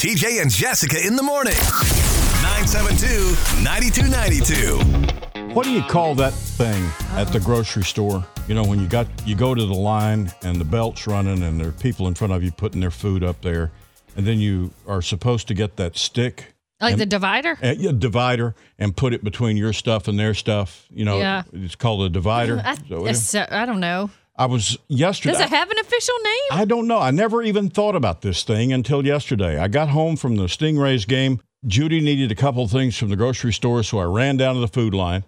TJ and Jessica in the morning. 972 9292. What do you call that thing at the grocery store? You know, when you got you go to the line and the belt's running and there are people in front of you putting their food up there, and then you are supposed to get that stick, Like the divider? a a divider, and put it between your stuff and their stuff. You know, Yeah. it's called a divider. I, So, it's, uh, I don't know. I was yesterday. Does it have an official name? I don't know. I never even thought about this thing until yesterday. I got home from the Stingrays game. Judy needed a couple of things from the grocery store, so I ran down to the Food Lion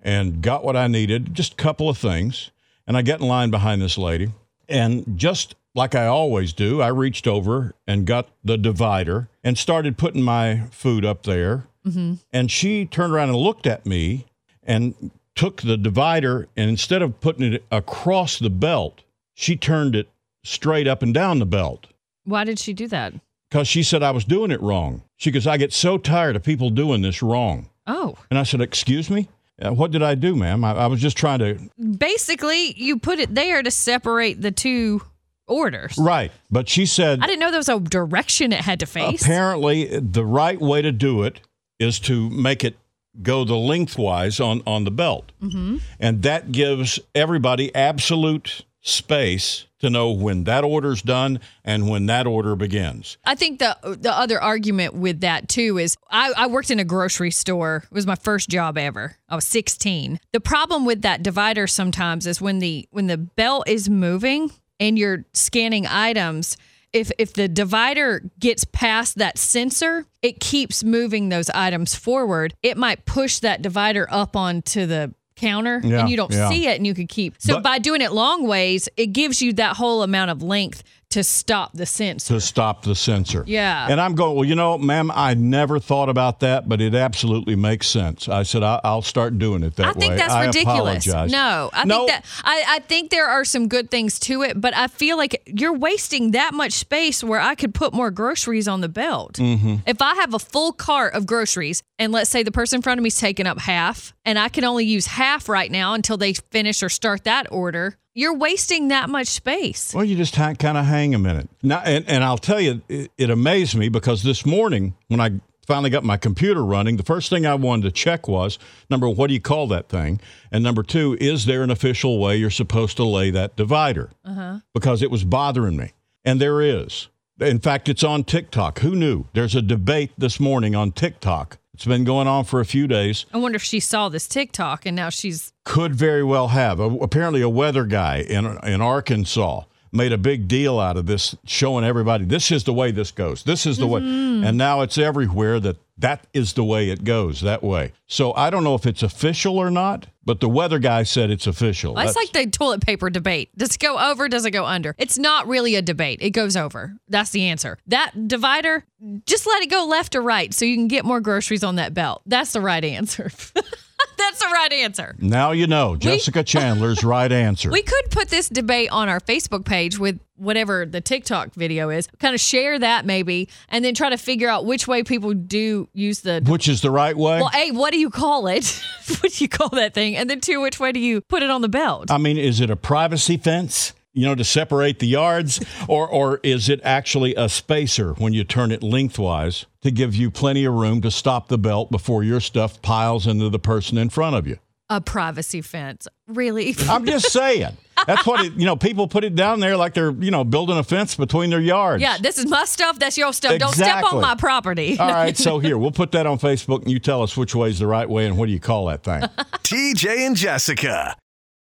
and got what I needed, just a couple of things. And I get in line behind this lady. And just like I always do, I reached over and got the divider and started putting my food up there. Mm-hmm. And she turned around and looked at me and took the divider and instead of putting it across the belt, she turned it straight up and down the belt Why did she do that? because she said I was doing it wrong. She goes, I get so tired of people doing this wrong. Oh, And I said, Excuse me? "Uh, What did I do, ma'am? I, I was just trying to. basically, you put it there to separate the two orders. Right. But she said, I didn't know there was a direction it had to face. apparently, the right way to do it is to make it go the lengthwise on, on the belt. Mm-hmm. And that gives everybody absolute space to know when that order's done and when that order begins. I think the the other argument with that too is I, I worked in a grocery store. It was my first job ever. I was 16. The problem with that divider sometimes is when the when the belt is moving and you're scanning items, if if the divider gets past that sensor, it keeps moving those items forward. It might push that divider up onto the counter Yeah, and you don't yeah. see it and you could keep. So But- by doing it long ways, it gives you that whole amount of length to stop the sensor. to stop the sensor. Yeah. And I'm going, well, you know, ma'am, I never thought about that, but it absolutely makes sense. I said, I- I'll start doing it that way. I way. think that's ridiculous. apologize. No, I No. think that I, I think there are some good things to it, but I feel like you're wasting that much space where I could put more groceries on the belt. Mm-hmm. If I have a full cart of groceries, and let's say the person in front of me is taking up half, and I can only use half right now until they finish or start that order, you're wasting that much space. Well, you just ha- kind of hang a minute. Now, and, and I'll tell you, it, it amazed me because this morning when I finally got my computer running, the first thing I wanted to check was number one, what do you call that thing? And number two, is there an official way you're supposed to lay that divider? Uh-huh. Because it was bothering me. And there is. In fact, it's on TikTok. Who knew? There's a debate this morning on TikTok. It's been going on for a few days. I wonder if she saw this TikTok and now she's Could very well have. A, apparently, a weather guy in in Arkansas made a big deal out of this, showing everybody this is the way this goes. This is the way, mm-hmm. and now it's everywhere that that is the way it goes that way. So I don't know if it's official or not, but the weather guy said it's official. Well, it's That's- like the toilet paper debate. Does it go over? Does it go under? It's not really a debate. It goes over. That's the answer. That divider, just let it go left or right so you can get more groceries on that belt. That's the right answer. That's the right answer. now you know Jessica Chandler's right answer. We could put this debate on our Facebook page with whatever the TikTok video is. Kind of share that maybe, and then try to figure out which way people do use the. which is the right way? Well, A, what do you call it? what do you call that thing? And then two, which way do you put it on the belt? I mean, is it a privacy fence? You know, to separate the yards, or or is it actually a spacer when you turn it lengthwise to give you plenty of room to stop the belt before your stuff piles into the person in front of you? a privacy fence. Really? I'm just saying. That's what it. You know, people put it down there like they're you know building a fence between their yards. yeah, this is my stuff. That's your stuff. Don't step on my property. All right, so here we'll put that on Facebook, and you tell us which way is the right way and what do you call that thing. TJ and Jessica.